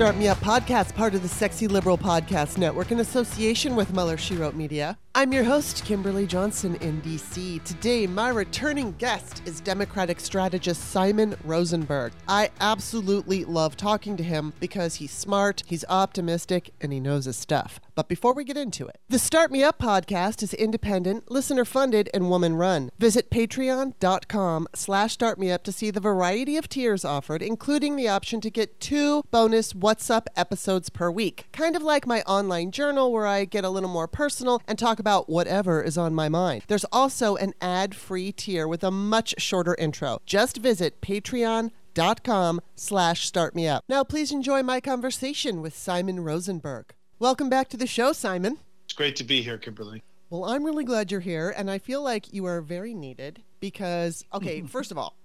Start Me Up podcast, part of the Sexy Liberal Podcast Network in association with Mueller She Wrote Media. I'm your host, Kimberly Johnson in DC. Today, my returning guest is Democratic strategist Simon Rosenberg. I absolutely love talking to him because he's smart, he's optimistic, and he knows his stuff. But before we get into it, the Start Me Up podcast is independent, listener funded, and woman run. Visit patreon.com slash startmeup to see the variety of tiers offered, including the option to get two bonus What's Up episodes per week. Kind of like my online journal where I get a little more personal and talk about whatever is on my mind. There's also an ad-free tier with a much shorter intro. Just visit patreon.com slash startmeup. Now please enjoy my conversation with Simon Rosenberg. Welcome back to the show, Simon. It's great to be here, Kimberly. Well, I'm really glad you're here, and I feel like you are very needed because, okay, first of all,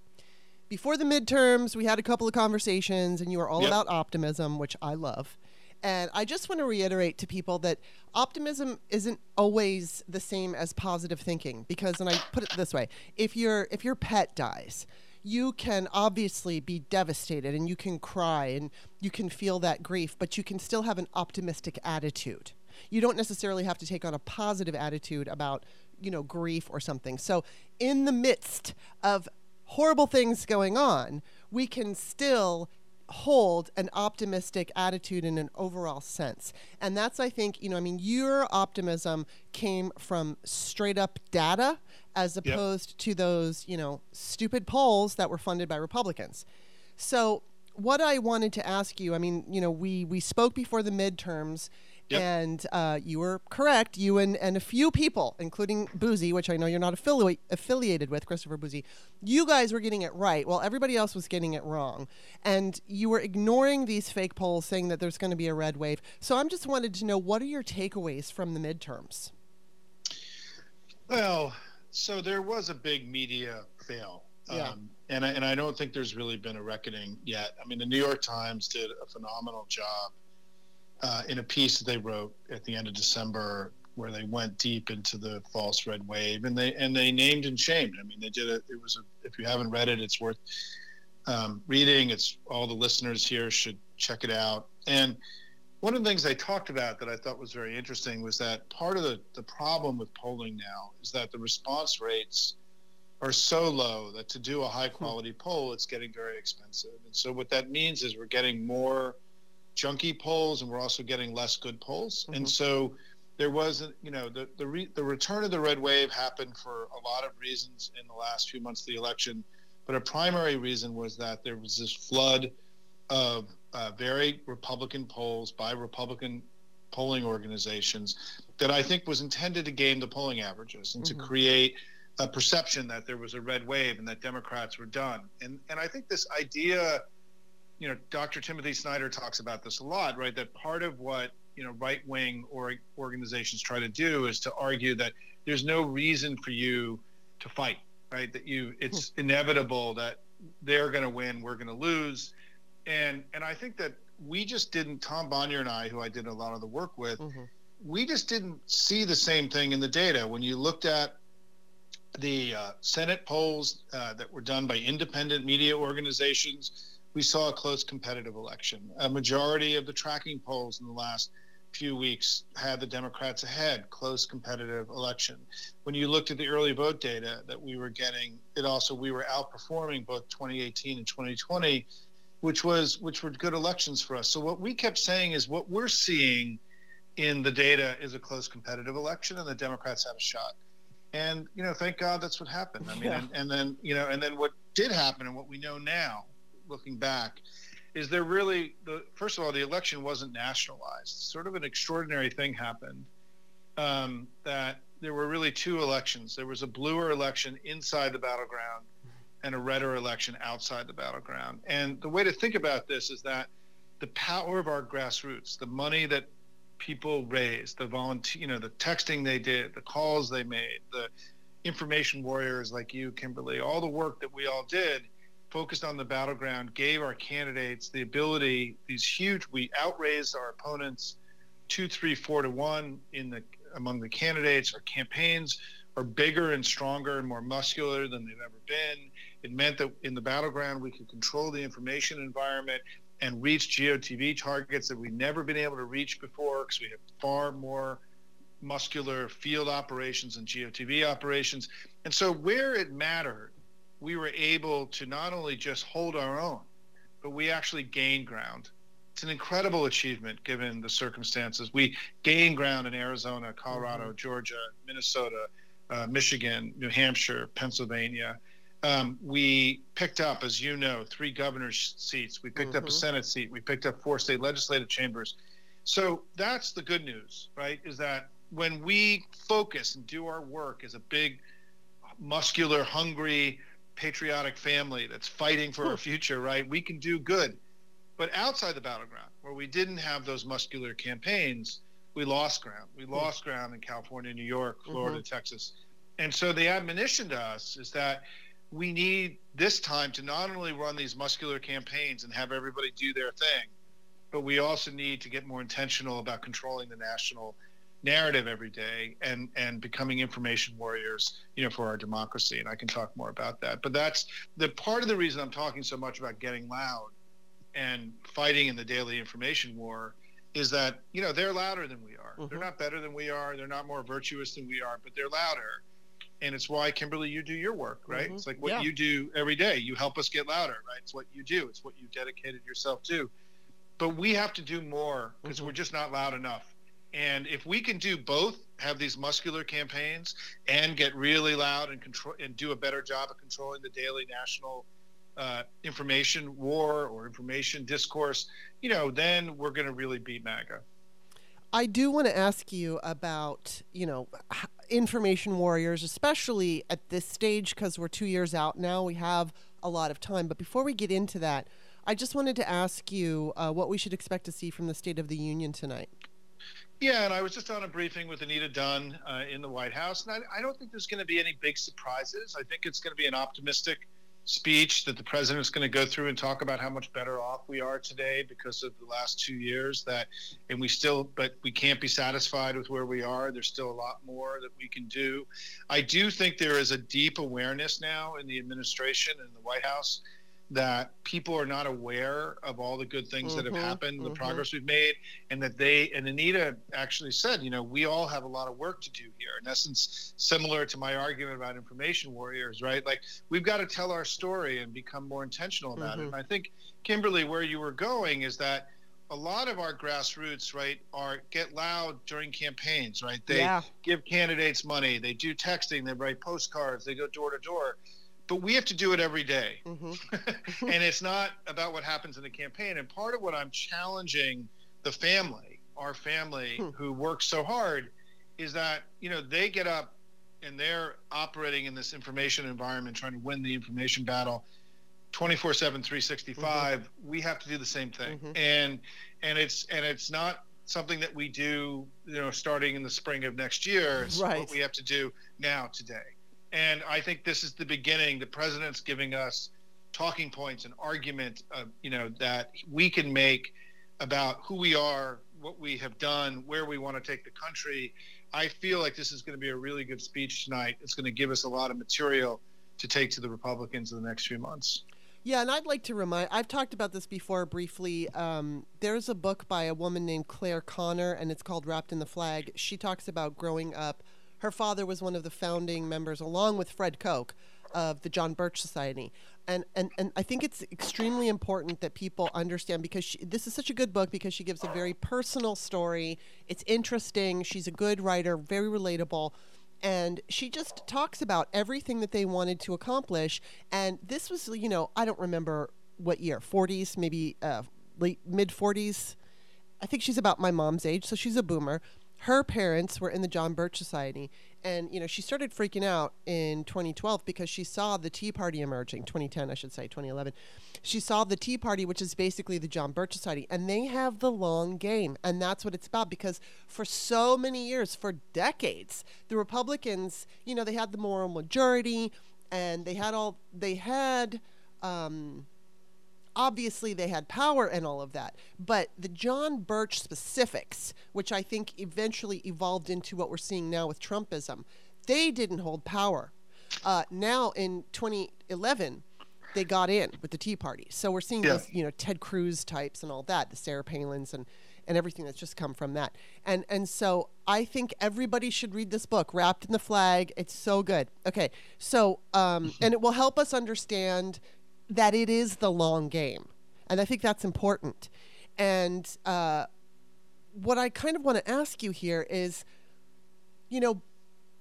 before the midterms, we had a couple of conversations, and you were all Yep. about optimism, which I love. And I just want to reiterate to people that optimism isn't always the same as positive thinking because and I put it this way, if your if your pet dies, you can obviously be devastated and you can cry and you can feel that grief, but you can still have an optimistic attitude. You don't necessarily have to take on a positive attitude about, you know, grief or something. So, in the midst of horrible things going on, we can still hold an optimistic attitude in an overall sense. And that's, I think, you know, I mean, your optimism came from straight up data as Yep. opposed to those, you know, stupid polls that were funded by Republicans. So, what I wanted to ask you, I mean, you know, we, we spoke before the midterms. Yep. And uh, you were correct. You and, and a few people, including Bouzy, which I know you're not affili- affiliated with, Christopher Bouzy, you guys were getting it right while everybody else was getting it wrong. And you were ignoring these fake polls saying that there's going to be a red wave. So I'm just wanted to know what are your takeaways from the midterms? Well, so there was a big media fail. Yeah. Um, and, I, and I don't think there's really been a reckoning yet. I mean, the New York Times did a phenomenal job uh, in a piece that they wrote at the end of December where they went deep into the false red wave and they and they named and shamed. I mean, they did it. It was a, if you haven't read it, it's worth um, reading. It's all the listeners here should check it out. And one of the things they talked about that I thought was very interesting was that part of the, the problem with polling now is that the response rates are so low that to do a high quality poll, it's getting very expensive. And so what that means is we're getting more junky polls and we're also getting less good polls. And Mhm. so there wasn't, you know, the the, re, the return of the red wave happened for a lot of reasons in the last few months of the election, but a primary reason was that there was this flood of uh, very Republican polls by Republican polling organizations that I think was intended to game the polling averages and Mhm. to create a perception that there was a red wave and that Democrats were done. And and I think this idea, you know, Dr. Timothy Snyder talks about this a lot, right? That part of what you know right wing or organizations try to do is to argue that there's no reason for you to fight, right? That you it's inevitable that they're going to win, we're going to lose, and and I think that we just didn't. Tom Bonier and I, who I did a lot of the work with, Mhm. we just didn't see the same thing in the data. When you looked at the uh, Senate polls uh, that were done by independent media organizations, we saw a close competitive election. A majority of the tracking polls in the last few weeks had the Democrats ahead, close competitive election. When you looked at the early vote data that we were getting, it also we were outperforming both 2018 and 2020, which was which were good elections for us. So what we kept saying is what we're seeing in the data is a close competitive election, and the Democrats have a shot. And you know, thank God that's what happened. I mean, Yeah. and, and then you know, and then what did happen, and what we know now, looking back, is there really the first of all, the election wasn't nationalized. Sort of an extraordinary thing happened um, that there were really two elections. There was a bluer election inside the battleground, and a redder election outside the battleground. And the way to think about this is that the power of our grassroots, the money that people raised, the volunteer, you know, the texting they did, the calls they made, the information warriors like you, Kimberly, all the work that we all did focused on the battleground, gave our candidates the ability, these huge, we outraised our opponents two, three, four to one in the among the candidates. Our campaigns are bigger and stronger and more muscular than they've ever been. It meant that in the battleground we could control the information environment and reach GOTV targets that we've never been able to reach before because we have far more muscular field operations and GOTV operations. And so, where it mattered, we were able to not only just hold our own, but we actually gained ground. It's an incredible achievement given the circumstances. We gained ground in Arizona, Colorado, mm-hmm. Georgia, Minnesota, uh, Michigan, New Hampshire, Pennsylvania. Um, we picked up, as you know, three governor's seats. We picked mm-hmm. up a mm-hmm. Senate seat. We picked up four state legislative chambers. So that's the good news, right? Is that when we focus and do our work as a big, muscular, hungry, patriotic family that's fighting for our future, right? We can do good. But outside the battleground, where we didn't have those muscular campaigns, we lost ground. We lost ground in California, New York, Florida, mm-hmm. Texas. And so the admonition to us is that we need this time to not only run these muscular campaigns and have everybody do their thing, but we also need to get more intentional about controlling the national narrative every day and and becoming information warriors you know for our democracy. And i can talk more about that. But that's the part of the reason i'm talking so much about getting loud and fighting in the daily information war is that you know they're louder than we are. Mm-hmm. they're not better than we are. They're not more virtuous than we are but they're louder. And it's why kimberly you do your work right? Mm-hmm. it's like what yeah. you do every day. You help us get louder right? It's what you do. It's what you dedicated yourself to. But we have to do more because mm-hmm. we're just not loud enough and if we can do both, have these muscular campaigns and get really loud and control and do a better job of controlling the daily national uh, information war or information discourse, you know, then we're going to really beat MAGA. I do want to ask you about, you know, information warriors, especially at this stage, because we're two years out now. We have a lot of time. But before we get into that, I just wanted to ask you uh, what we should expect to see from the State of the Union tonight. Yeah, and I was just on a briefing with Anita Dunn uh, in the White House, and I, I don't think there's going to be any big surprises. I think it's going to be an optimistic speech that the president's going to go through and talk about how much better off we are today because of the last two years that and we still but we can't be satisfied with where we are there's still a lot more that we can do i do think there is a deep awareness now in the administration and the white house that people are not aware of all the good things mm-hmm, that have mm-hmm, happened, mm-hmm. the progress we've made, and that they and Anita actually said, you know, we all have a lot of work to do here. In essence, similar to my argument about information warriors, right? Like we've got to tell our story and become more intentional about mm-hmm. it. And I think Kimberly, where you were going is that a lot of our grassroots, right, are get loud during campaigns, right? They yeah. give candidates money, they do texting, they write postcards, they go door to door but we have to do it every day. Mm-hmm. and it's not about what happens in the campaign. And part of what I'm challenging the family, our family hmm. who works so hard, is that, you know, they get up and they're operating in this information environment, trying to win the information battle 24 7, 365. Mm-hmm. We have to do the same thing. Mm-hmm. And, and it's, and it's not something that we do, you know, starting in the spring of next year. It's right. what we have to do now, today. And I think this is the beginning. The president's giving us talking points and argument, uh, you know, that we can make about who we are, what we have done, where we want to take the country. I feel like this is going to be a really good speech tonight. It's going to give us a lot of material to take to the Republicans in the next few months. Yeah, and I'd like to remind I've talked about this before briefly. Um, there's a book by a woman named Claire Conner, and it's called Wrapped in the Flag. She talks about growing up her father was one of the founding members, along with Fred Koch, of the John Birch Society. And, and, and I think it's extremely important that people understand because she, this is such a good book because she gives a very personal story. It's interesting. She's a good writer, very relatable. And she just talks about everything that they wanted to accomplish. And this was, you know, I don't remember what year, 40s, maybe uh, late mid 40s. I think she's about my mom's age, so she's a boomer her parents were in the John Birch Society. And, you know, she started freaking out in 2012 because she saw the Tea Party emerging, 2010, I should say, 2011. She saw the Tea Party, which is basically the John Birch Society, and they have the long game. And that's what it's about because for so many years, for decades, the Republicans, you know, they had the moral majority and they had all, they had, um, obviously they had power and all of that. But the John Birch specifics, which I think eventually evolved into what we're seeing now with Trumpism, they didn't hold power. Uh, now in 2011, they got in with the Tea Party. So we're seeing yeah. those, you know, Ted Cruz types and all that, the Sarah Palins and and everything that's just come from that. And and so I think everybody should read this book, Wrapped in the Flag. It's so good. Okay, so um, and it will help us understand that it is the long game, and I think that's important. And uh, what I kind of want to ask you here is, you know,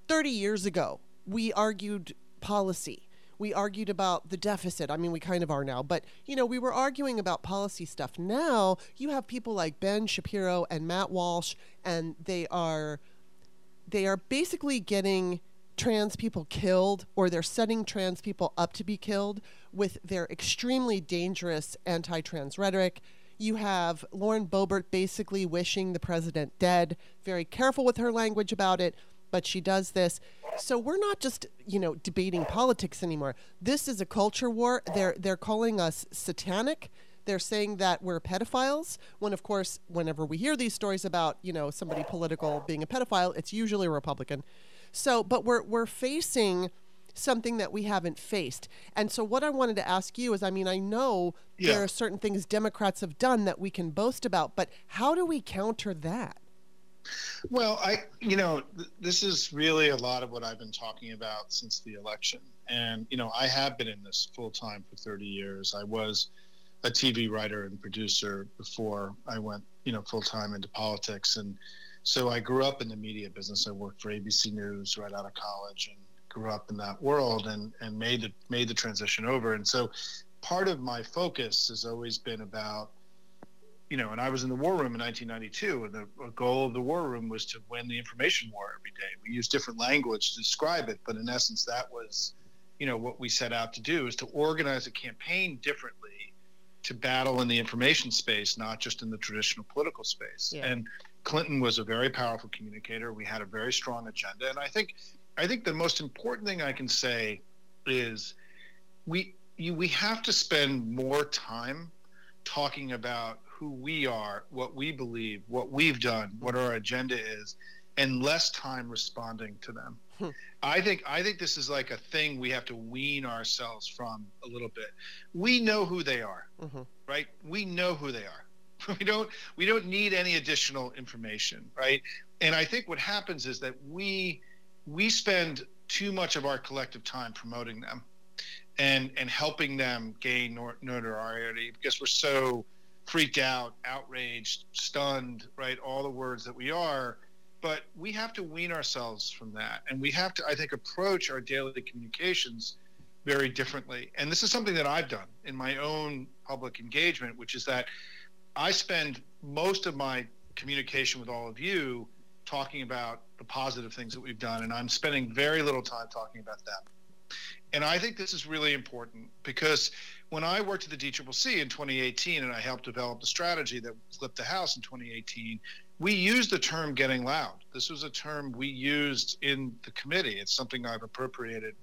30 years ago we argued policy we argued about the deficit. I mean, we kind of are now, but you know, we were arguing about policy stuff. Now you have people like Ben Shapiro and Matt Walsh, and they are they are basically getting trans people killed or they're setting trans people up to be killed with their extremely dangerous anti-trans rhetoric. You have Lauren Boebert basically wishing the president dead, very careful with her language about it but she does this. So we're not just, you know, debating politics anymore. This is a culture war. They're they're calling us satanic. They're saying that we're pedophiles. When of course, whenever we hear these stories about, you know, somebody political being a pedophile, it's usually a Republican. So, but we're we're facing something that we haven't faced. And so what I wanted to ask you is I mean, I know yeah. there are certain things Democrats have done that we can boast about, but how do we counter that? Well, I, you know, th- this is really a lot of what I've been talking about since the election. And, you know, I have been in this full time for 30 years. I was a TV writer and producer before I went, you know, full time into politics. And so I grew up in the media business. I worked for ABC News right out of college and grew up in that world and, and made the, made the transition over. And so part of my focus has always been about, you know, and I was in the war room in 1992, and the goal of the war room was to win the information war every day. We used different language to describe it, but in essence, that was, you know, what we set out to do is to organize a campaign differently to battle in the information space, not just in the traditional political space. Yeah. And Clinton was a very powerful communicator. We had a very strong agenda, and I think, I think the most important thing I can say is, we you, we have to spend more time talking about who we are, what we believe, what we've done, what our agenda is, and less time responding to them. Hmm. I think I think this is like a thing we have to wean ourselves from a little bit. We know who they are, mm-hmm. right? We know who they are. We don't we don't need any additional information, right? And I think what happens is that we we spend too much of our collective time promoting them and and helping them gain notoriety because we're so freaked out, outraged, stunned, right? All the words that we are. But we have to wean ourselves from that. And we have to, I think, approach our daily communications very differently. And this is something that I've done in my own public engagement, which is that I spend most of my communication with all of you talking about the positive things that we've done. And I'm spending very little time talking about that. And I think this is really important because when I worked at the DCCC in 2018 and I helped develop the strategy that flipped the House in 2018, we used the term getting loud. This was a term we used in the committee. It's something I've appropriated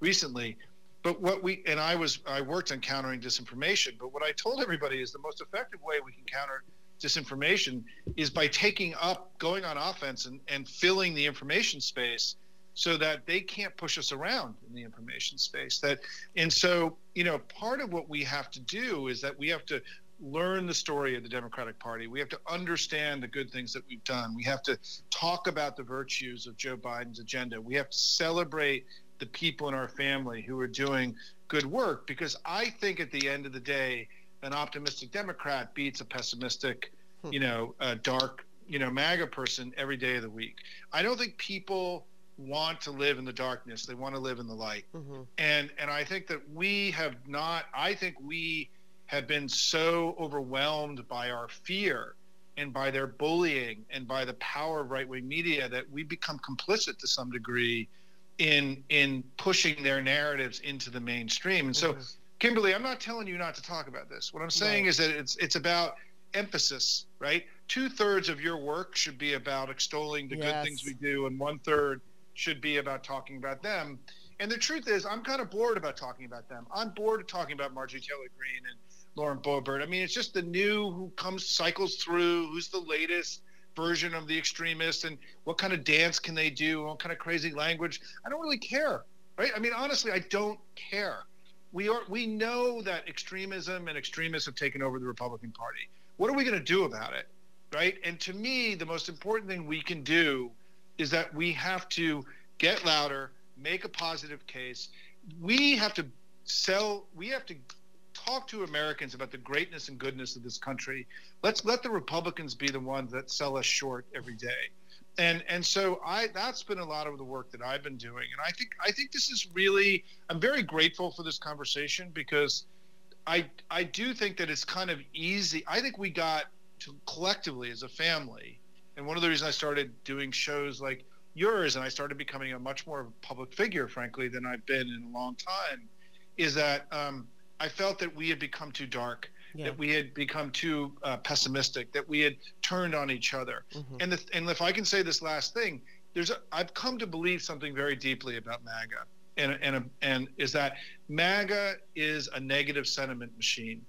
recently. But what we and I was I worked on countering disinformation. But what I told everybody is the most effective way we can counter disinformation is by taking up, going on offense and, and filling the information space so that they can't push us around in the information space. That and so you know part of what we have to do is that we have to learn the story of the democratic party. We have to understand the good things that we've done. We have to talk about the virtues of joe biden's agenda. We have to celebrate the people in our family who are doing good work because i think at the end of the day an optimistic democrat beats a pessimistic hmm. you know a dark you know maga person every day of the week i don't think people want to live in the darkness they want to live in the light mm-hmm. and and i think that we have not i think we have been so overwhelmed by our fear and by their bullying and by the power of right-wing media that we become complicit to some degree in in pushing their narratives into the mainstream and so mm-hmm. kimberly i'm not telling you not to talk about this what i'm saying is that it's it's about emphasis right two-thirds of your work should be about extolling the yes. good things we do and one-third should be about talking about them. And the truth is, I'm kind of bored about talking about them. I'm bored of talking about Marjorie Taylor Greene and Lauren Boebert. I mean, it's just the new who comes cycles through, who's the latest version of the extremist, and what kind of dance can they do, what kind of crazy language. I don't really care, right? I mean, honestly, I don't care. we are we know that extremism and extremists have taken over the Republican Party. What are we going to do about it? Right? And to me, the most important thing we can do is that we have to get louder, make a positive case. We have to sell we have to talk to Americans about the greatness and goodness of this country. Let's let the Republicans be the ones that sell us short every day. And and so I that's been a lot of the work that I've been doing. And I think I think this is really I'm very grateful for this conversation because I I do think that it's kind of easy. I think we got to collectively as a family, and one of the reasons I started doing shows like yours and I started becoming a much more public figure, frankly, than I've been in a long time, is that um, I felt that we had become too dark, yeah. that we had become too uh, pessimistic, that we had turned on each other. Mm-hmm. And the, and if I can say this last thing, there's a, I've come to believe something very deeply about MAGA, and and and is that MAGA is a negative sentiment machine.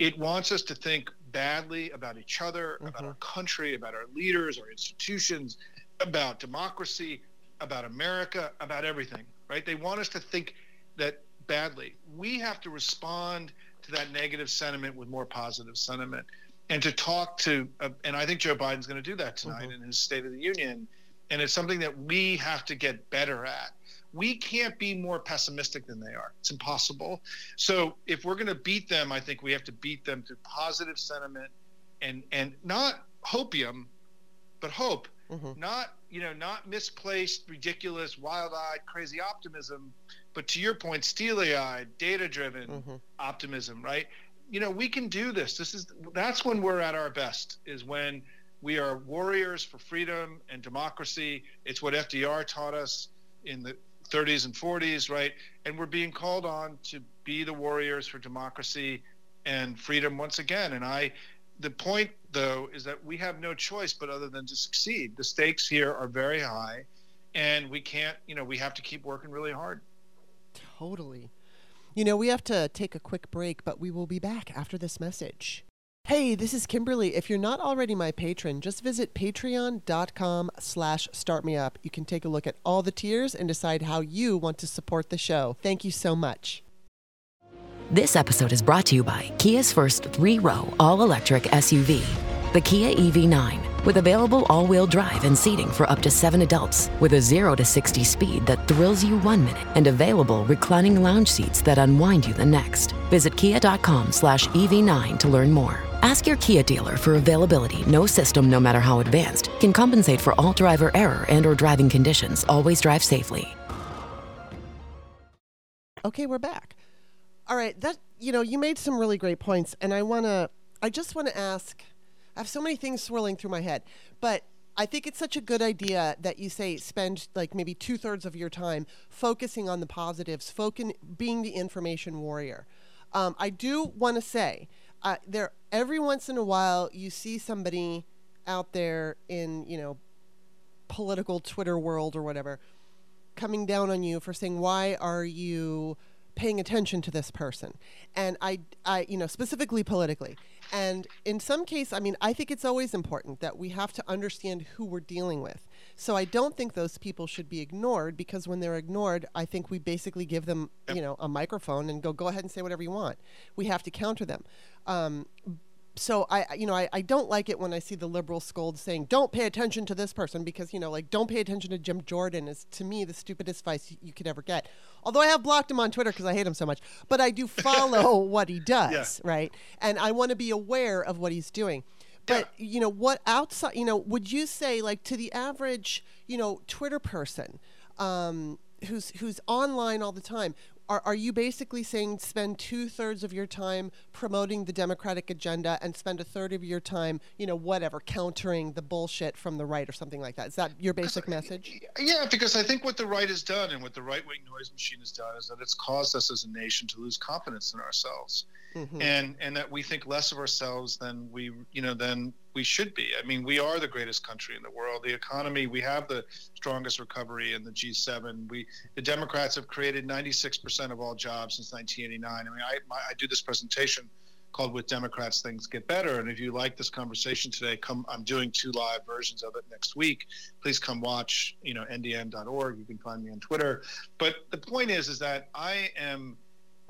It wants us to think badly about each other, mm-hmm. about our country, about our leaders, our institutions, about democracy, about America, about everything. Right? They want us to think that badly. We have to respond to that negative sentiment with more positive sentiment and to talk to, uh, and I think Joe Biden's going to do that tonight mm-hmm. in his State of the Union. And it's something that we have to get better at. We can't be more pessimistic than they are. It's impossible. So if we're going to beat them, I think we have to beat them through positive sentiment and and not hopium, but hope. Mm-hmm. Not you know not misplaced, ridiculous, wild-eyed, crazy optimism, but to your point, steely-eyed, data-driven mm-hmm. optimism, right? You know, we can do this. This is that's when we're at our best. Is when we are warriors for freedom and democracy. It's what FDR taught us in the 30s and 40s, right? And we're being called on to be the warriors for democracy and freedom once again. And I, the point though, is that we have no choice but other than to succeed. The stakes here are very high, and we can't, you know, we have to keep working really hard. Totally. You know, we have to take a quick break, but we will be back after this message. Hey, this is Kimberly. If you're not already my patron, just visit patreon.com slash startmeup. You can take a look at all the tiers and decide how you want to support the show. Thank you so much. This episode is brought to you by Kia's first three-row all-electric SUV, the Kia EV9 with available all-wheel drive and seating for up to seven adults, with a 0 to 60 speed that thrills you one minute, and available reclining lounge seats that unwind you the next. Visit kia.com slash EV9 to learn more. Ask your Kia dealer for availability. No system, no matter how advanced, can compensate for all driver error and or driving conditions. Always drive safely. Okay, we're back. All right, that you know, you made some really great points and I want to I just want to ask I have so many things swirling through my head, but I think it's such a good idea that you say spend like maybe two thirds of your time focusing on the positives, focusing being the information warrior. Um, I do want to say uh, there every once in a while you see somebody out there in you know political Twitter world or whatever coming down on you for saying why are you paying attention to this person and I I you know specifically politically and in some case, I mean, I think it's always important that we have to understand who we're dealing with. So I don't think those people should be ignored because when they're ignored, I think we basically give them, you know, a microphone and go, go ahead and say whatever you want. We have to counter them. Um, so I, you know, I, I don't like it when I see the liberal scold saying, "Don't pay attention to this person," because you know, like, "Don't pay attention to Jim Jordan" is to me the stupidest advice you could ever get. Although I have blocked him on Twitter because I hate him so much, but I do follow what he does, yeah. right? And I want to be aware of what he's doing. But yeah. you know, what outside, you know, would you say like to the average, you know, Twitter person? Um, who's who's online all the time are, are you basically saying spend two thirds of your time promoting the Democratic agenda and spend a third of your time, you know, whatever, countering the bullshit from the right or something like that? Is that your basic message? Yeah, because I think what the right has done and what the right wing noise machine has done is that it's caused us as a nation to lose confidence in ourselves. Mm-hmm. And and that we think less of ourselves than we you know than we should be. I mean, we are the greatest country in the world. The economy, we have the strongest recovery in the G7. We, the Democrats have created 96% of all jobs since 1989. I mean, I, my, I do this presentation called "With Democrats, Things Get Better," and if you like this conversation today, come. I'm doing two live versions of it next week. Please come watch. You know, ndn.org. You can find me on Twitter. But the point is, is that I am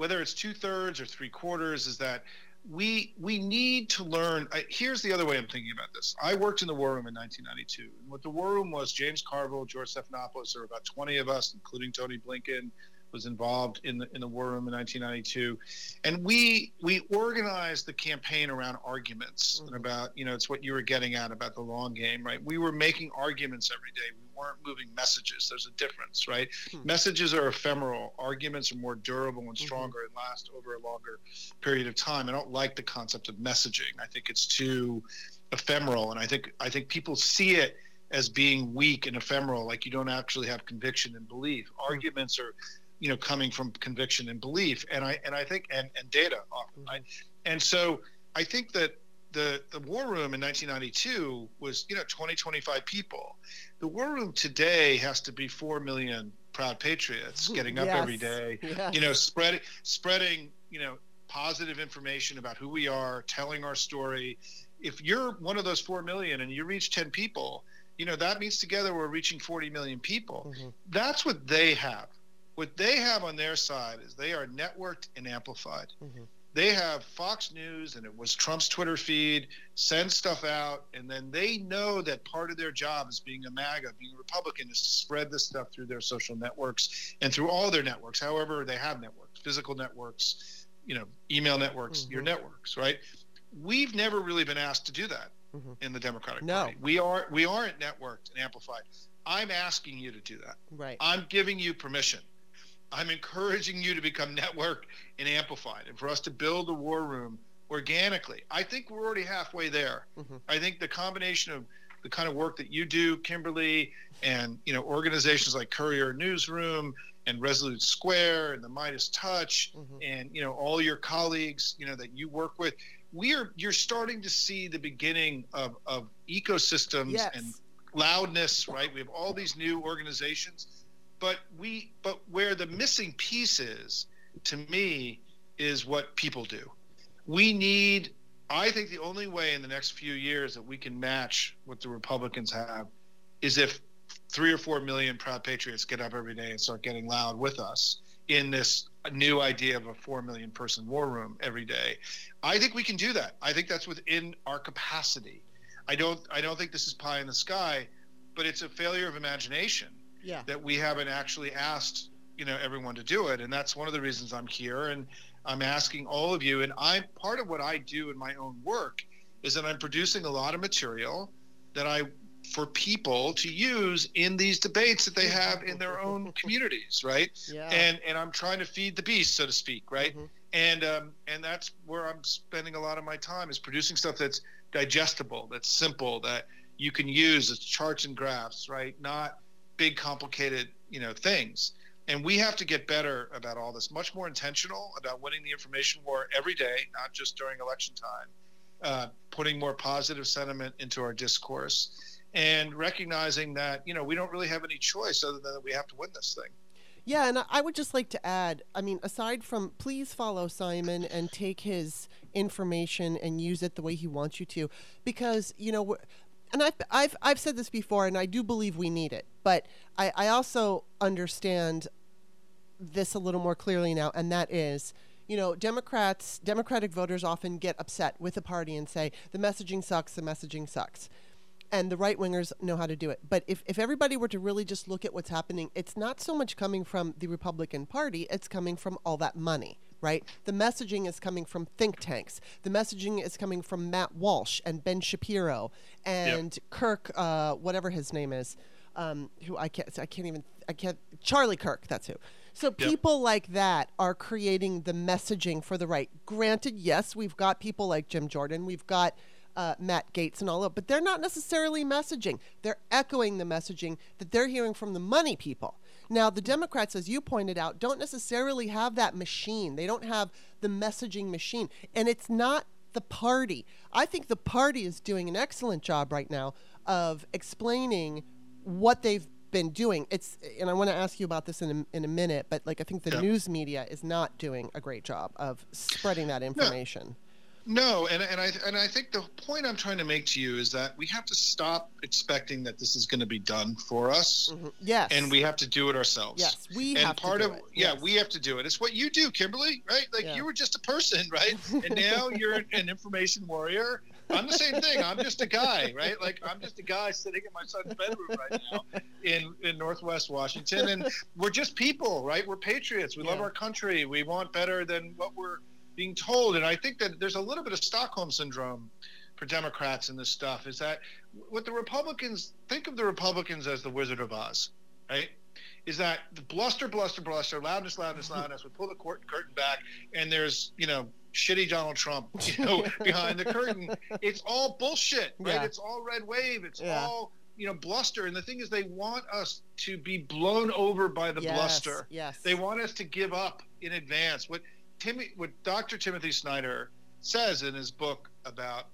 whether it's two thirds or three quarters, is that we we need to learn. I, here's the other way I'm thinking about this. I worked in the War Room in 1992, and what the War Room was, James Carville, George Stephanopoulos, there were about 20 of us, including Tony Blinken, was involved in the in the war room in 1992, and we we organized the campaign around arguments mm-hmm. and about you know it's what you were getting at about the long game, right? We were making arguments every day. We weren't moving messages. There's a difference, right? Mm-hmm. Messages are ephemeral. Arguments are more durable and mm-hmm. stronger mm-hmm. and last over a longer period of time. I don't like the concept of messaging. I think it's too ephemeral, and I think I think people see it as being weak and ephemeral, like you don't actually have conviction and belief. Hmm. Arguments are you know coming from conviction and belief and i and i think and and data often right? and so i think that the the war room in 1992 was you know 20 25 people the war room today has to be 4 million proud patriots getting up yes. every day yes. you know spreading spreading you know positive information about who we are telling our story if you're one of those 4 million and you reach 10 people you know that means together we're reaching 40 million people mm-hmm. that's what they have what they have on their side is they are networked and amplified. Mm-hmm. They have Fox News and it was Trump's Twitter feed, send stuff out, and then they know that part of their job as being a MAGA, being a Republican, is to spread this stuff through their social networks and through all their networks, however they have networks, physical networks, you know, email networks, mm-hmm. your networks, right? We've never really been asked to do that mm-hmm. in the Democratic no. Party. We are we aren't networked and amplified. I'm asking you to do that. Right. I'm giving you permission. I'm encouraging you to become networked and amplified and for us to build a war room organically. I think we're already halfway there. Mm-hmm. I think the combination of the kind of work that you do, Kimberly, and you know organizations like Courier Newsroom and Resolute Square and the Midas Touch mm-hmm. and you know all your colleagues, you know that you work with, we are you're starting to see the beginning of, of ecosystems yes. and loudness, right? We have all these new organizations but we but where the missing piece is to me is what people do. We need i think the only way in the next few years that we can match what the republicans have is if three or four million proud patriots get up every day and start getting loud with us in this new idea of a four million person war room every day. I think we can do that. I think that's within our capacity. I don't i don't think this is pie in the sky but it's a failure of imagination yeah. that we haven't actually asked you know everyone to do it and that's one of the reasons i'm here and i'm asking all of you and i'm part of what i do in my own work is that i'm producing a lot of material that i for people to use in these debates that they have in their own communities right yeah. and and i'm trying to feed the beast so to speak right mm-hmm. and um and that's where i'm spending a lot of my time is producing stuff that's digestible that's simple that you can use as charts and graphs right not big complicated you know things. And we have to get better about all this much more intentional about winning the information war every day not just during election time uh, putting more positive sentiment into our discourse and recognizing that you know we don't really have any choice other than that we have to win this thing. Yeah, and I would just like to add I mean, aside from please follow Simon and take his information and use it the way he wants you to, because, you know, and I've, I've, I've said this before, and I do believe we need it, but I, I also understand this a little more clearly now, and that is, you know, Democrats, Democratic voters often get upset with a party and say, the messaging sucks, the messaging sucks. And the right wingers know how to do it. But if, if everybody were to really just look at what's happening, it's not so much coming from the Republican Party, it's coming from all that money right? The messaging is coming from think tanks. The messaging is coming from Matt Walsh and Ben Shapiro and yep. Kirk, uh, whatever his name is, um, who I can't, I can't even, I can't, Charlie Kirk, that's who. So people yep. like that are creating the messaging for the right. Granted, yes, we've got people like Jim Jordan, we've got uh, Matt Gaetz and all of, but they're not necessarily messaging. They're echoing the messaging that they're hearing from the money people. Now, the Democrats, as you pointed out, don't necessarily have that machine. They don't have the messaging machine. And it's not the party. I think the party is doing an excellent job right now of explaining what they've been doing. It's and I want to ask you about this in a, in a minute, but like I think the yeah. news media is not doing a great job of spreading that information. No, and and I and I think the point I'm trying to make to you is that we have to stop expecting that this is going to be done for us. Mhm. Yes. And we have to do it ourselves. Yes, we and have part to do of it. yeah, Yes. we have to do it. It's what you do, Kimberly, right? Like Yeah. you were just a person, right? And now you're an information warrior. I'm the same thing. I'm just a guy, right? Like I'm just a guy sitting in my son's bedroom right now in in Northwest Washington, and we're just people, right? We're patriots. We love our country. We want better than what we're being told. And I think that there's a little bit of Stockholm syndrome for Democrats in this stuff. Is that what the Republicans think of the Republicans as the Wizard of Oz, right? Is that the bluster, bluster, bluster, loudness, loudness, loudness. We pull the court curtain back, and there's you know shitty Donald Trump, you know, behind the curtain. It's all bullshit, right? Yeah. It's all red wave. It's Yeah. all you know bluster. And the thing is, they want us to be blown over by the yes. bluster. Yes. They want us to give up in advance. What Timmy, what Dr. Timothy Snyder says in his book about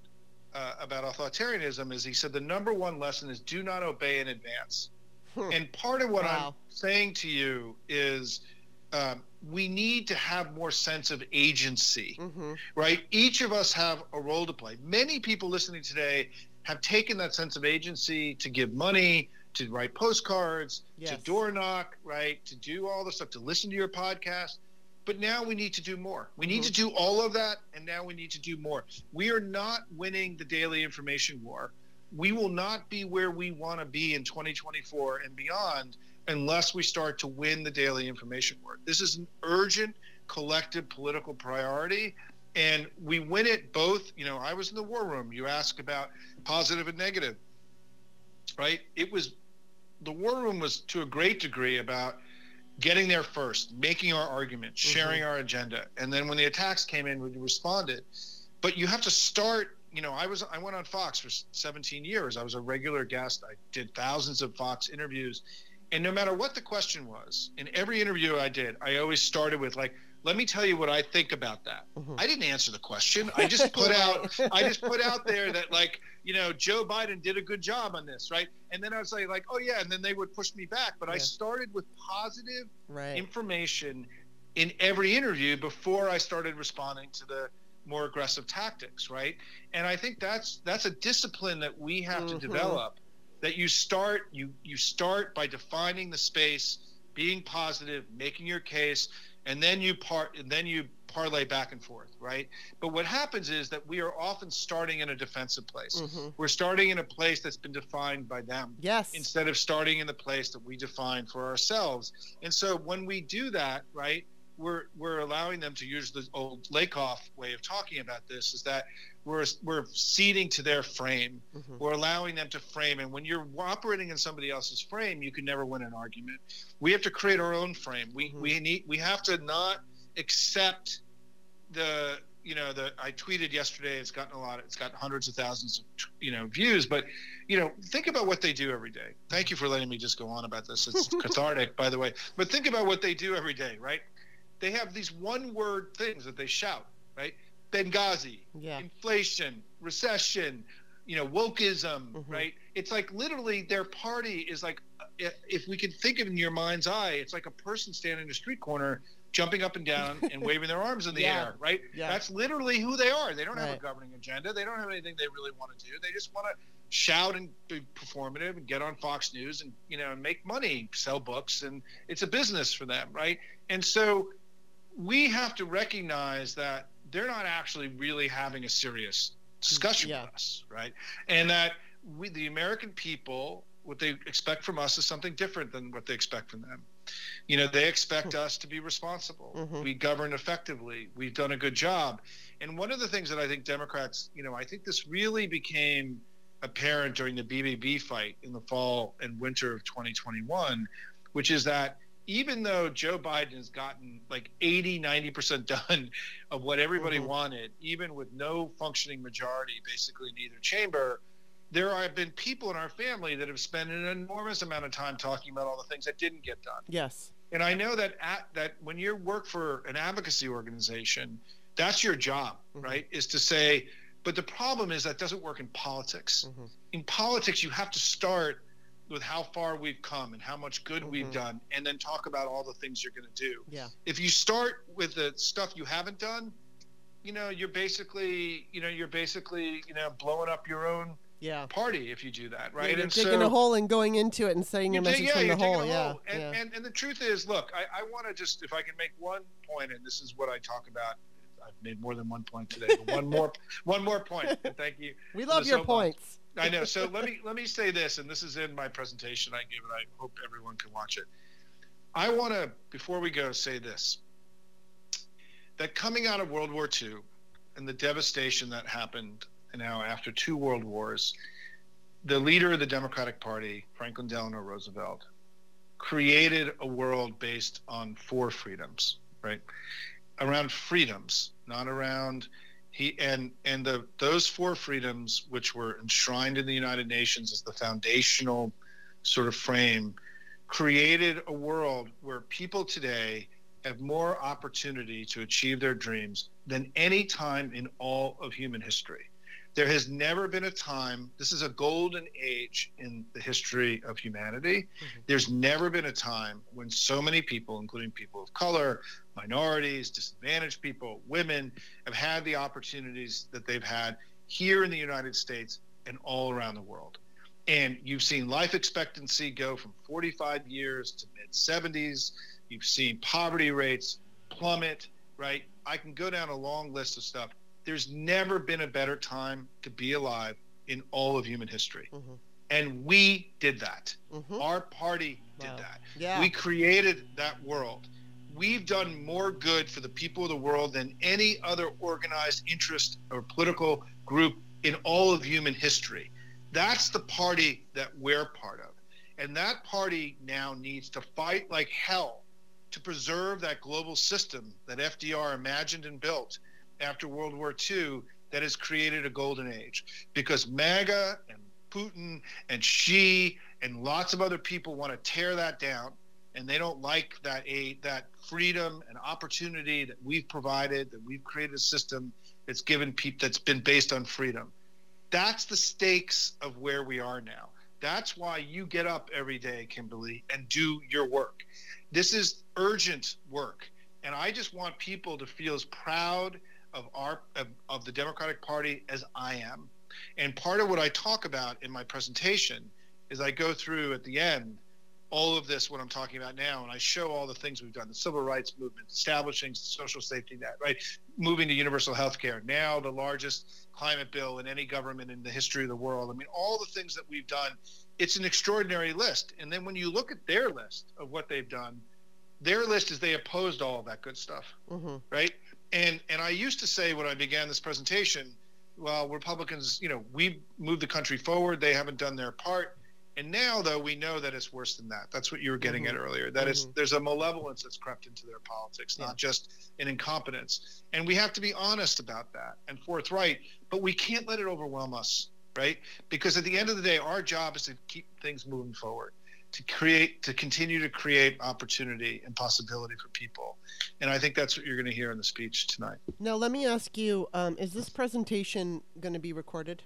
uh, about authoritarianism is he said the number one lesson is do not obey in advance. Hmm. And part of what Wow. I'm saying to you is um, we need to have more sense of agency hmm right? Each of us have a role to play. Many people listening today have taken that sense of agency to give money, to write postcards, Yes. to door knock, right? To do all the stuff, to listen to your podcast. But now we need to do more. We need Mhm. to do all of that, and now we need to do more. We are not winning the daily information war. We will not be where we want to be in 2024 and beyond unless we start to win the daily information war. This is an urgent collective political priority and we win it both you know i was in the war room you ask about positive and negative right it was the war room was to a great degree about getting there first making our argument mm-hmm. sharing our agenda. And then when the attacks came in we responded. But you have to start you know i was i went on fox for 17 years. I was a regular guest. I did thousands of fox interviews. And no matter what the question was in every interview i did i always started with like let me tell you what i think about that Mhm. i didn't answer the question i just put out i just put out there that like you know joe biden did a good job on this right and then i was like like oh yeah and then they would push me back but i started with positive Right. information in every interview before I started responding to the more aggressive tactics, right? And I think that's that's a discipline that we have Mhm. to develop. That you start you you start by defining the space, being positive, making your case, and then you part and then you parlay back and forth, right? But what happens is that we are often starting in a defensive place. Mhm. We're starting in a place that's been defined by them Yes. instead of starting in the place that we define for ourselves. And so when we do that, right, we're we're allowing them to use the old Lakoff way of talking about this is that we're we're ceding to their frame. Mhm. We're allowing them to frame and when you're operating in somebody else's frame, you can never win an argument. We have to create our own frame. We Mhm. we need we have to not accept the you know the I tweeted yesterday it's gotten a lot it's got hundreds of thousands of you know views but you know think about what they do every day thank you for letting me just go on about this it's cathartic by the way but think about what they do every day right they have these one word things that they shout right benghazi Yeah. inflation recession you know wokeism Mhm. right it's like literally their party is like if, we could think of it in your mind's eye it's like a person standing in a street corner jumping up and down and waving their arms in the Yeah. air right Yeah. that's literally who they are they don't have a governing agenda they don't have anything they really want to do they just want to shout and be performative and get on fox news and you know and make money sell books and it's a business for them right and so we have to recognize that they're not actually really having a serious discussion Yeah. with us, right? And that we, the American people, what they expect from us is something different than what they expect from them. You know, they expect us to be responsible. Mhm. We govern effectively. We've done a good job. And one of the things that I think Democrats, you know, I think this really became apparent during the BBB fight in the fall and winter of 2021, which is that even though Joe Biden has gotten like 80, 90% done of what everybody Mhm. wanted, even with no functioning majority basically in either chamber, there have been people in our family that have spent an enormous amount of time talking about all the things that didn't get done. Yes. And I know that at, that when you work for an advocacy organization, that's your job, Mhm. right? Is to say, but the problem is that doesn't work in politics. Mhm. In politics, you have to start with how far we've come and how much good we've Mhm. done, and then talk about all the things you're going to do. Yeah. If you start with the stuff you haven't done, you know, you're basically, you know, you're basically, you know, blowing up your own yeah. party if you do that, right? Yeah, you're and digging so, a hole and going into it and saying your you dig- message yeah, from you're the digging hole. a Yeah. hole. And, yeah. and and the truth is, look, I, I want to just, if I can make one point, and this is what I talk about. I've made more than one point today, but one more, one more point. And thank you. we love your points. I know. So let me let me say this, and this is in my presentation I gave, and I hope everyone can watch it. I want to, before we go, say this: that coming out of World War II and the devastation that happened now after two world wars, the leader of the Democratic Party, Franklin Delano Roosevelt, created a world based on four freedoms, right? Around freedoms, not around he and and the those four freedoms which were enshrined in the United Nations as the foundational sort of frame created a world where people today have more opportunity to achieve their dreams than any time in all of human history. There has never been a time, this is a golden age in the history of humanity. Mm-hmm. There's never been a time when so many people, including people of color, minorities, disadvantaged people, women, have had the opportunities that they've had here in the United States and all around the world. And you've seen life expectancy go from 45 years to mid 70s. You've seen poverty rates plummet, right? I can go down a long list of stuff. There's never been a better time to be alive in all of human history. Mhm. And we did that. Mhm. Our party did Wow. that. Yeah. We created that world. We've done more good for the people of the world than any other organized interest or political group in all of human history. That's the party that we're part of. And that party now needs to fight like hell to preserve that global system that FDR imagined and built after World War II that has created a golden age. Because MAGA and Putin and Xi and lots of other people want to tear that down and they don't like that aid, that freedom and opportunity that we've provided, that we've created a system that's given people that's been based on freedom. That's the stakes of where we are now. That's why you get up every day, Kimberly, and do your work. This is urgent work, and I just want people to feel as proud of our of, of the Democratic Party as I am. And part of what I talk about in my presentation is I go through at the end all of this what I'm talking about now, and I show all the things we've done: the civil rights movement, establishing social safety net, right, moving to universal health care, now the largest climate bill in any government in the history of the world. I mean, all the things that we've done. It's an extraordinary list. And then when you look at their list of what they've done, their list is they opposed all of that good stuff, Mhm. right? And and I used to say when I began this presentation, well, Republicans, you know, we moved the country forward. They haven't done their part. And now, though, we know that it's worse than that. That's what you were getting at earlier. That it's Mhm. there's a malevolence that's crept into their politics, Yeah. not just an incompetence. And we have to be honest about that and forthright. But we can't let it overwhelm us, right? Because at the end of the day, our job is to keep things moving forward, to create, to continue to create opportunity and possibility for people. And I think that's what you're going to hear in the speech tonight. Now, let me ask you: um, Is this presentation going to be recorded?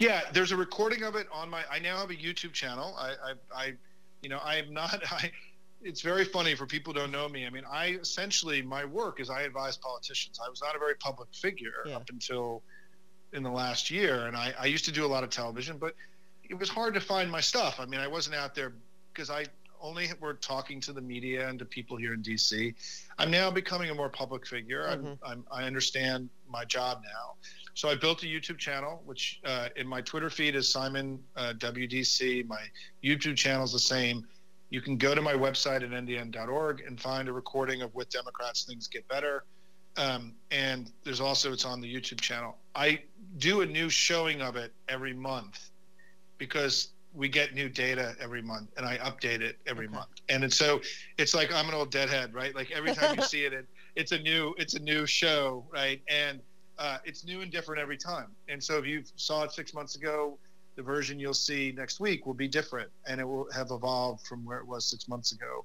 Yeah, there's a recording of it on my. I now have a YouTube channel. I, I, I you know, I am not. I. It's very funny for people who don't know me. I mean, I essentially my work is I advise politicians. I was not a very public figure Yeah. up until in the last year, and I, I used to do a lot of television, but it was hard to find my stuff. I mean, I wasn't out there because I only were talking to the media and to people here in DC. I'm now becoming a more public figure. Mhm. I'm, I'm, I understand my job now. So I built a YouTube channel, which uh, in my Twitter feed is Simon uh, WDC. My YouTube channel is the same. You can go to my website at ndn.org and find a recording of With Democrats Things Get Better. Um, and there's also, it's on the YouTube channel. I do a new showing of it every month because we get new data every month and I update it every Okay. month. And it's so it's like I'm an old deadhead, right? Like every time you see it, it, it's a new it's a new show, right? And uh, it's new and different every time. And so if you saw it six months ago, the version you'll see next week will be different and it will have evolved from where it was six months ago.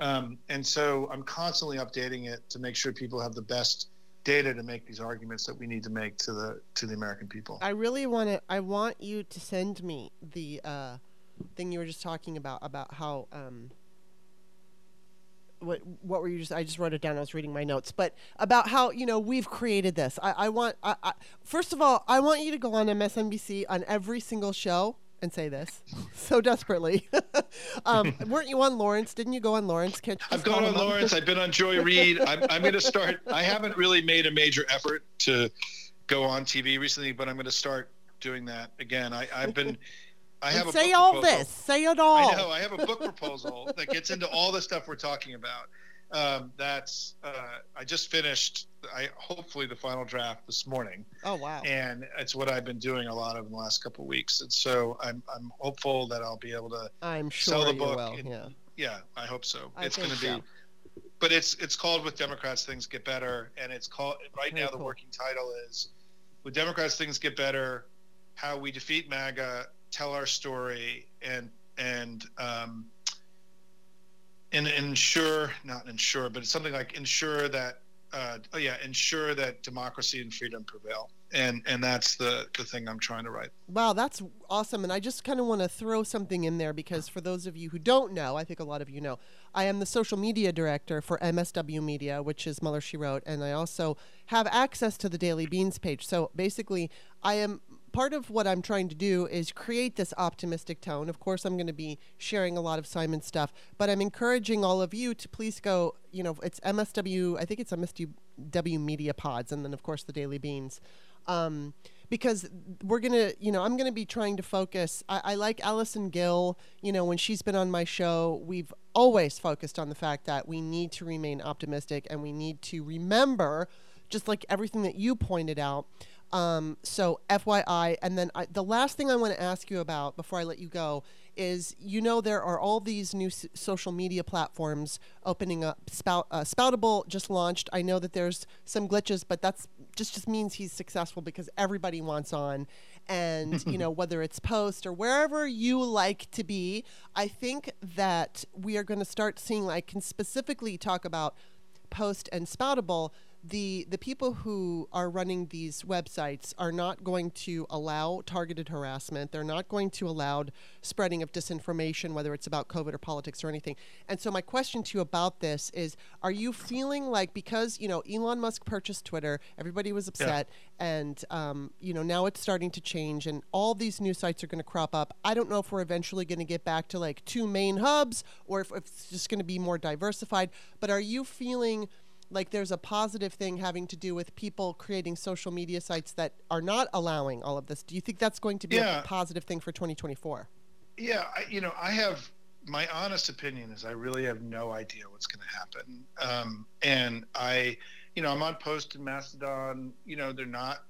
Um, and so I'm constantly updating it to make sure people have the best data to make these arguments that we need to make to the to the American people. I really want to. I want you to send me the uh, thing you were just talking about about how um, what what were you just? I just wrote it down. I was reading my notes, but about how you know we've created this. I, I want. I, I, first of all, I want you to go on MSNBC on every single show and say this so desperately. um, weren't you on Lawrence? Didn't you go on Lawrence? Can't I've gone on Lawrence. I've been on Joy Reid. I'm, I'm going to start. I haven't really made a major effort to go on TV recently, but I'm going to start doing that again. I, I've been. I have say all proposal. this. Say it all. I know. I have a book proposal that gets into all the stuff we're talking about. Um, that's uh, I just finished. I hopefully the final draft this morning. Oh wow! And it's what I've been doing a lot of in the last couple of weeks, and so I'm I'm hopeful that I'll be able to. I'm sure sell the book. Will, and, yeah. Yeah, I hope so. I it's going to be. But it's it's called with Democrats things get better, and it's called right Very now cool. the working title is with Democrats things get better, how we defeat MAGA, tell our story, and and um, and ensure not ensure but it's something like ensure that uh, oh yeah ensure that democracy and freedom prevail. And and that's the the thing i'm trying to write. Wow that's awesome. And i just kind of want to throw something in there because for those of you who don't know i think a lot of you know i am the social media director for msw media which is mueller she wrote and i also have access to the daily beans page. So basically i am part of what I'm trying to do is create this optimistic tone. Of course, I'm going to be sharing a lot of Simon stuff, but I'm encouraging all of you to please go. You know, it's MSW. I think it's MSW Media Pods, and then of course the Daily Beans. Um, because we're gonna, you know, I'm gonna be trying to focus. I, I, like Allison Gill. You know, when she's been on my show, we've always focused on the fact that we need to remain optimistic and we need to remember, just like everything that you pointed out, um, so FYI, and then I, the last thing I want to ask you about before I let you go is you know there are all these new s- social media platforms opening up. Spout, uh, Spoutable just launched. I know that there's some glitches, but that's just just means he's successful because everybody wants on. And you know whether it's Post or wherever you like to be, I think that we are going to start seeing. I can specifically talk about Post and Spoutable the the people who are running these websites are not going to allow targeted harassment. They're not going to allow spreading of disinformation, whether it's about COVID or politics or anything. And so my question to you about this is: Are you feeling like because you know Elon Musk purchased Twitter, everybody was upset, yeah. and um, you know now it's starting to change, and all these new sites are going to crop up. I don't know if we're eventually going to get back to like two main hubs or if, if it's just going to be more diversified. But are you feeling like there's a positive thing having to do with people creating social media sites that are not allowing all of this. Do you think that's going to be yeah. a positive thing for 2024? Yeah, I, you know, I have my honest opinion is I really have no idea what's going to happen. Um, and I, you know, I'm on Post in Mastodon. You know, they're not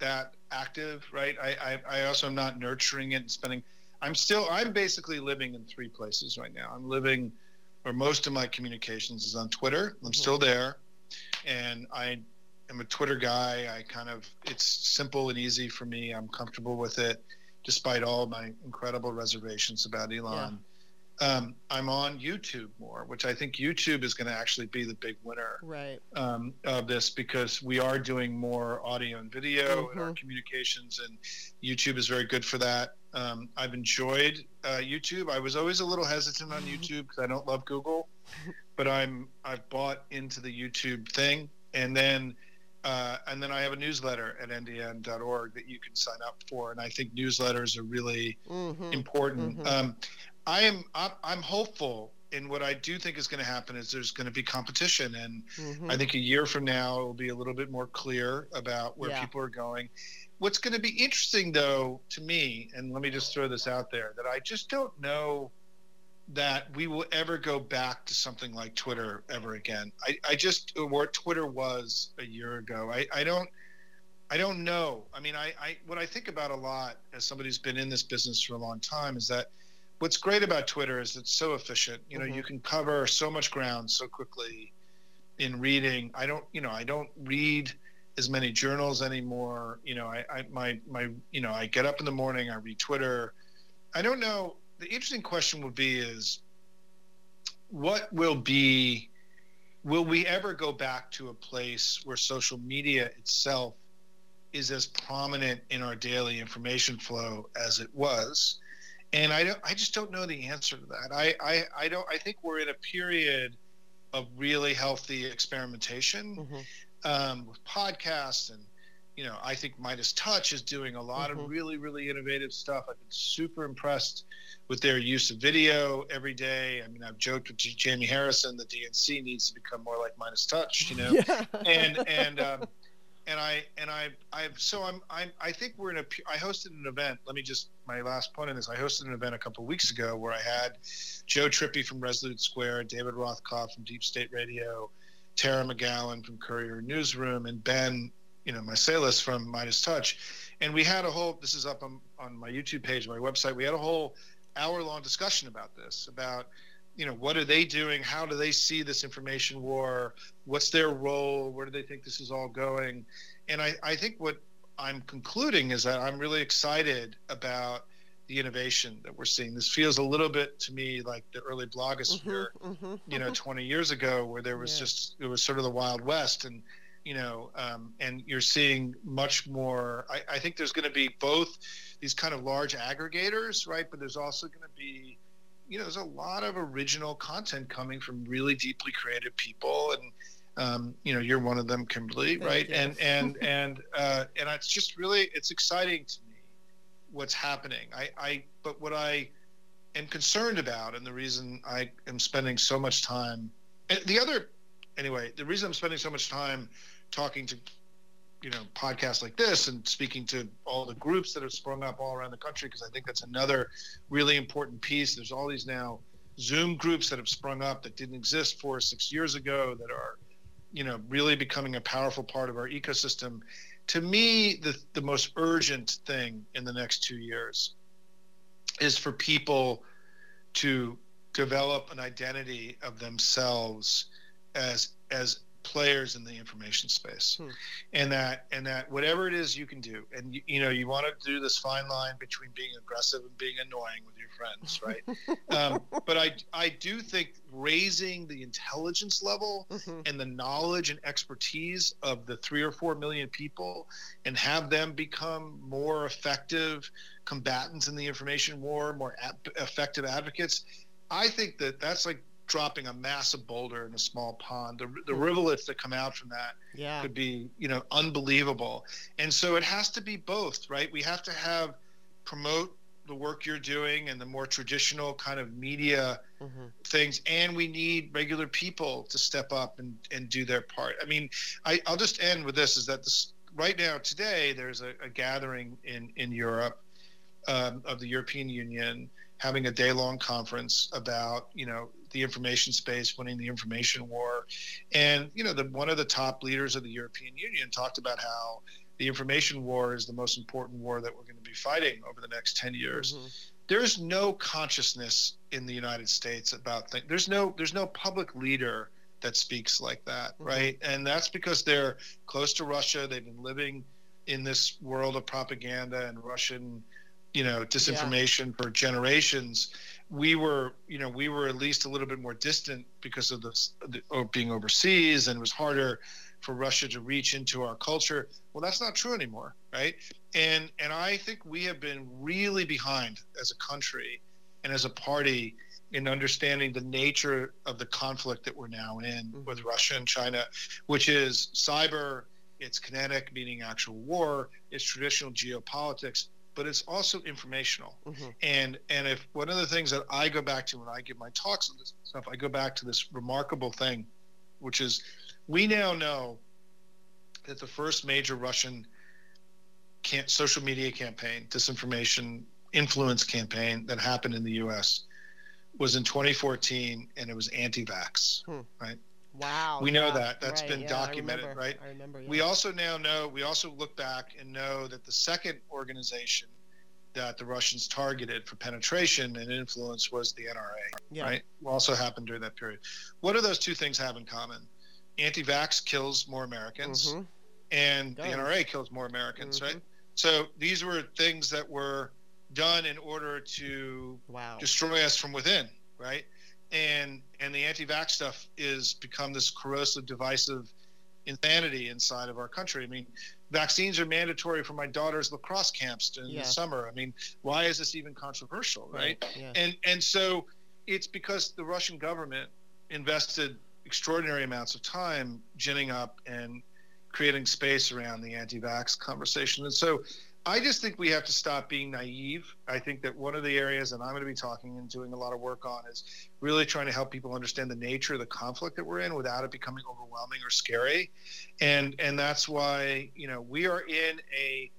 that active, right? I, I, I also am not nurturing it and spending. I'm still, I'm basically living in three places right now. I'm living or most of my communications is on Twitter. I'm still mm-hmm. there, and I am a Twitter guy. I kind of it's simple and easy for me. I'm comfortable with it, despite all my incredible reservations about Elon. Um, I'm on YouTube more, which I think YouTube is going to actually be the big winner right. um, of this because we are doing more audio and video mm-hmm. in our mm-hmm. communications, and YouTube is very good for that. Um, I've enjoyed uh, YouTube. I was always a little hesitant on YouTube because I don't love Google, but I'm I've bought into the YouTube thing, and then uh, and then I have a newsletter at ndn.org that you can sign up for, and I think newsletters are really mm-hmm. important. Mm-hmm. Um, I am I'm hopeful and what I do think is going to happen is there's going to be competition, and mm-hmm. I think a year from now it will be a little bit more clear about where yeah. people are going. What's going to be interesting, though, to me, and let me just throw this out there, that I just don't know that we will ever go back to something like Twitter ever again. I, I just what Twitter was a year ago. I, I don't. I don't know. I mean, I, I what I think about a lot as somebody who's been in this business for a long time is that what's great about Twitter is it's so efficient. You know, mm-hmm. you can cover so much ground so quickly in reading. I don't, you know, I don't read as many journals anymore. You know, I, I my my you know, I get up in the morning, I read Twitter. I don't know. The interesting question would be is what will be will we ever go back to a place where social media itself is as prominent in our daily information flow as it was? And I don't, I just don't know the answer to that. I, I, I don't. I think we're in a period of really healthy experimentation Mhm. um, with podcasts and you know i think midas touch is doing a lot Mhm. of really really innovative stuff i've been super impressed with their use of video every day i mean i've joked with jamie harrison the dnc needs to become more like midas touch you know Yeah. and and um, and I and I I so I'm I'm I think we're in a I hosted an event. Let me just my last point on this. I hosted an event a couple weeks ago where I had Joe Trippi from Resolute Square, David Rothkopf from Deep State Radio, Tara McGowan from Courier Newsroom, and Ben, you know, Meiselas from Midas Touch, and we had a whole. This is up on on my YouTube page, my website. We had a whole hour long discussion about this about you know what are they doing? How do they see this information war? What's their role? Where do they think this is all going? And i, I think what i'm concluding is that i'm really excited about the innovation that we're seeing. This feels a little bit to me like the early blogosphere Mhm, mhm. you know 20 years ago where there was Yeah. just it was sort of the wild west and you know um, and you're seeing much more I, I think there's going to be both these kind of large aggregators right? But there's also going to be you know there's a lot of original content coming from really deeply creative people and um, you know you're one of them kimberly Thank right you. and and and uh, and it's just really it's exciting to me what's happening i i but what i am concerned about and the reason i am spending so much time the other anyway the reason i'm spending so much time talking to you know podcasts like this and speaking to all the groups that have sprung up all around the country because i think that's another really important piece. There's all these now zoom groups that have sprung up that didn't exist four or six years ago that are you know really becoming a powerful part of our ecosystem. To me the the most urgent thing in the next two years is for people to develop an identity of themselves as as players in the information space Hmm. and that and that whatever it is you can do and you, you know you want to do this fine line between being aggressive and being annoying with your friends right um, but i i do think raising the intelligence level Mhm. and the knowledge and expertise of the three or four million people and have them become more effective combatants in the information war, more ap- effective advocates. I think that that's like dropping a massive boulder in a small pond. The, the rivulets that come out from that Yeah. could be, you know, unbelievable. And so it has to be both, right? We have to have promote the work you're doing and the more traditional kind of media Mhm. things and we need regular people to step up and, and do their part i mean I, i'll just end with this is that this right now today there's a, a gathering in in europe um, of the european union having a day-long conference about you know the information space winning the information war and you know the one of the top leaders of the european union talked about how the information war is the most important war that we're going to be fighting over the next 10 years Mhm. there's no consciousness in the United States about things. There's no there's no public leader that speaks like that, Mhm. right? And that's because they're close to Russia. They've been living in this world of propaganda and Russian, you know, disinformation for generations. We were, you know, we were at least a little bit more distant because of this the, or being overseas, and it was harder for Russia to reach into our culture. Well, that's not true anymore, right? and and I think we have been really behind as a country and as a party in understanding the nature of the conflict that we're now in Mhm. with Russia and China, which is cyber, it's kinetic, meaning actual war, it's traditional geopolitics, but it's also informational. Mhm. And and if one of the things that I go back to when I give my talks on this stuff, I go back to this remarkable thing, which is we now know that the first major Russian can social media campaign, disinformation influence campaign that happened in the U.S. was in 2014, and it was anti-vax. Wow. We know yeah, that. That's right, been yeah, I documented, remember, right? I remember. We also now know. We also look back and know that the second organization that the Russians targeted for penetration and influence was the NRA. Yeah. Right. Also happened during that period. What do those two things have in common? Anti-vax kills more Americans, Mhm. and the NRA kills more Americans. Right. Mhm. So these were things that were done in order to Wow. destroy us from within, right? And and the anti-vax stuff is become this corrosive, divisive insanity inside of our country. I mean, vaccines are mandatory for my daughter's lacrosse camps in Yeah. the summer. I mean, why is this even controversial, right? Yeah. And and so it's because the Russian government invested extraordinary amounts of time ginning up and creating space around the anti-vax conversation. And so I just think we have to stop being naive. I think that one of the areas that I'm going to be talking and doing a lot of work on is really trying to help people understand the nature of the conflict that we're in without it becoming overwhelming or scary. And and that's why, you know, we are in a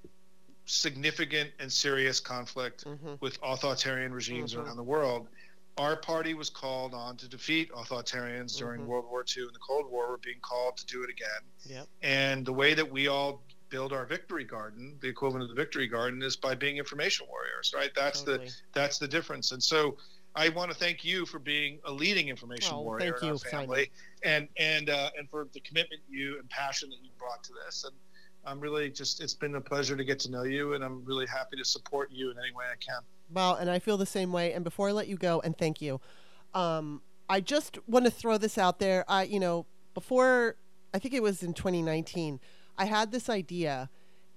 significant and serious conflict mm-hmm. with authoritarian regimes mm-hmm. around the world. Our party was called on to defeat authoritarians during mm-hmm. World War II and the Cold War. We're being called to do it again. Yep. And the way that we all build our victory garden, the equivalent of the victory garden, is by being information warriors, right? That's totally. the that's the difference. And so I want to thank you for being a leading information well, warrior in our family, Simon. and and uh, and for the commitment you and passion that you brought to this. And I'm really just it's been a pleasure to get to know you, and I'm really happy to support you in any way I can. Well, and I feel the same way. And before I let you go, and thank you, um, I just want to throw this out there. I, you know, before I think it was in 2019 I had this idea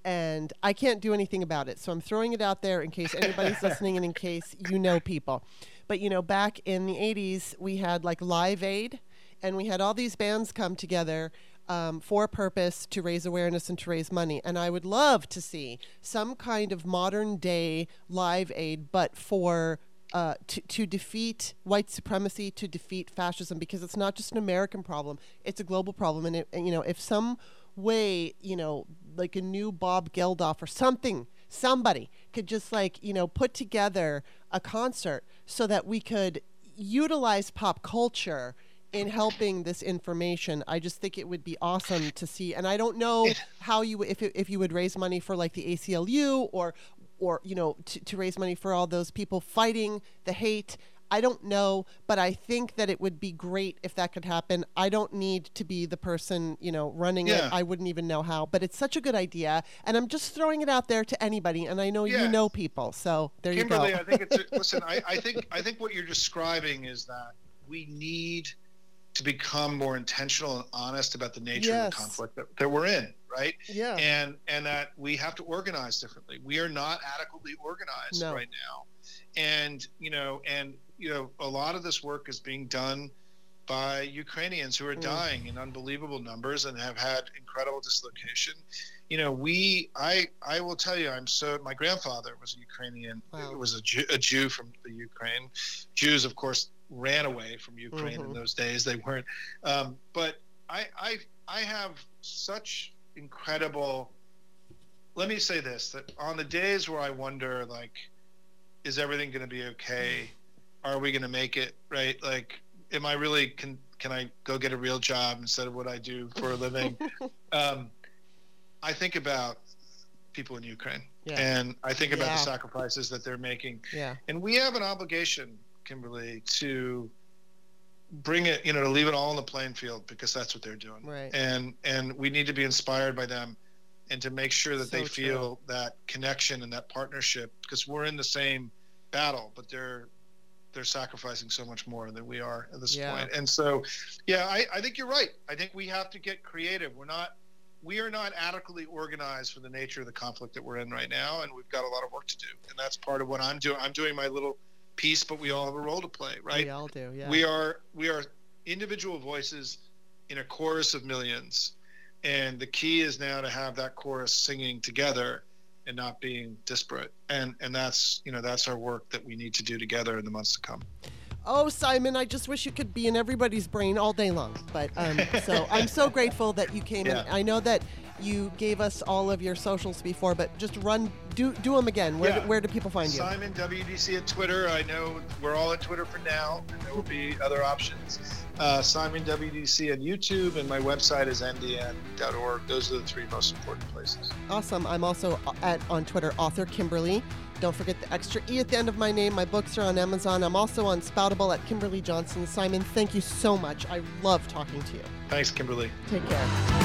and I can't do anything about it. So I'm throwing it out there in case anybody's listening and in case you know people. But you know, back in the 80s, we had like Live Aid and we had all these bands come together um, for a purpose to raise awareness and to raise money. And I would love to see some kind of modern day Live Aid, but for uh, to, to defeat white supremacy, to defeat fascism, because it's not just an American problem; it's a global problem. And, it, and you know, if some way, you know, like a new Bob Geldof or something, somebody could just like, you know, put together a concert so that we could utilize pop culture in helping this information. I just think it would be awesome to see. And I don't know how you if if you would raise money for like the ACLU or or you know to, to raise money for all those people fighting the hate I don't know, but I think that it would be great if that could happen. I don't need to be the person, you know, running yeah. it. I wouldn't even know how, but it's such a good idea, and I'm just throwing it out there to anybody. And I know yeah. you know people, so there Kimberly, you go. I think it's listen. I, I think I think what you're describing is that we need to become more intentional and honest about the nature yes. of the conflict that, that we're in right yeah and and that we have to organize differently we are not adequately organized no. right now and you know and you know, a lot of this work is being done by Ukrainians who are mm. dying in unbelievable numbers and have had incredible dislocation. You know, we, I, I will tell you, I'm so. My grandfather was a Ukrainian. Wow. Was a Jew, a Jew from the Ukraine. Jews, of course, ran away from Ukraine mm-hmm. in those days. They weren't. Um, but I, I, I have such incredible. Let me say this: that on the days where I wonder, like, is everything going to be okay? Are we going to make it right like am i really can can i go get a real job instead of what i do for a living um, i think about people in ukraine yeah. and i think about yeah. the sacrifices that they're making yeah. and we have an obligation kimberly to bring it you know to leave it all on the playing field because that's what they're doing right and and we need to be inspired by them and to make sure that so they feel true. that connection and that partnership because we're in the same battle but they're they're sacrificing so much more than we are at this yeah. point. And so, yeah, I, I think you're right. I think we have to get creative. We're not we are not adequately organized for the nature of the conflict that we're in right now, and we've got a lot of work to do. And that's part of what I'm doing. I'm doing my little piece, but we all have a role to play, right? We all do. Yeah. We are we are individual voices in a chorus of millions, and the key is now to have that chorus singing together and not being disparate. And and that's you know that's our work that we need to do together in the months to come. Oh, Simon, I just wish you could be in everybody's brain all day long. But um, so I'm so grateful that you came yeah. in. I know that you gave us all of your socials before, but just run, do do them again. Where, yeah. do, where do people find you? Simon WDC at Twitter. I know we're all at Twitter for now, and there will be other options. Uh, Simon WDC on YouTube, and my website is ndn.org. Those are the three most important places. Awesome. I'm also at on Twitter, author Kimberly. Don't forget the extra E at the end of my name. My books are on Amazon. I'm also on Spoutable at Kimberly Johnson. Simon, thank you so much. I love talking to you. Thanks, Kimberly. Take care.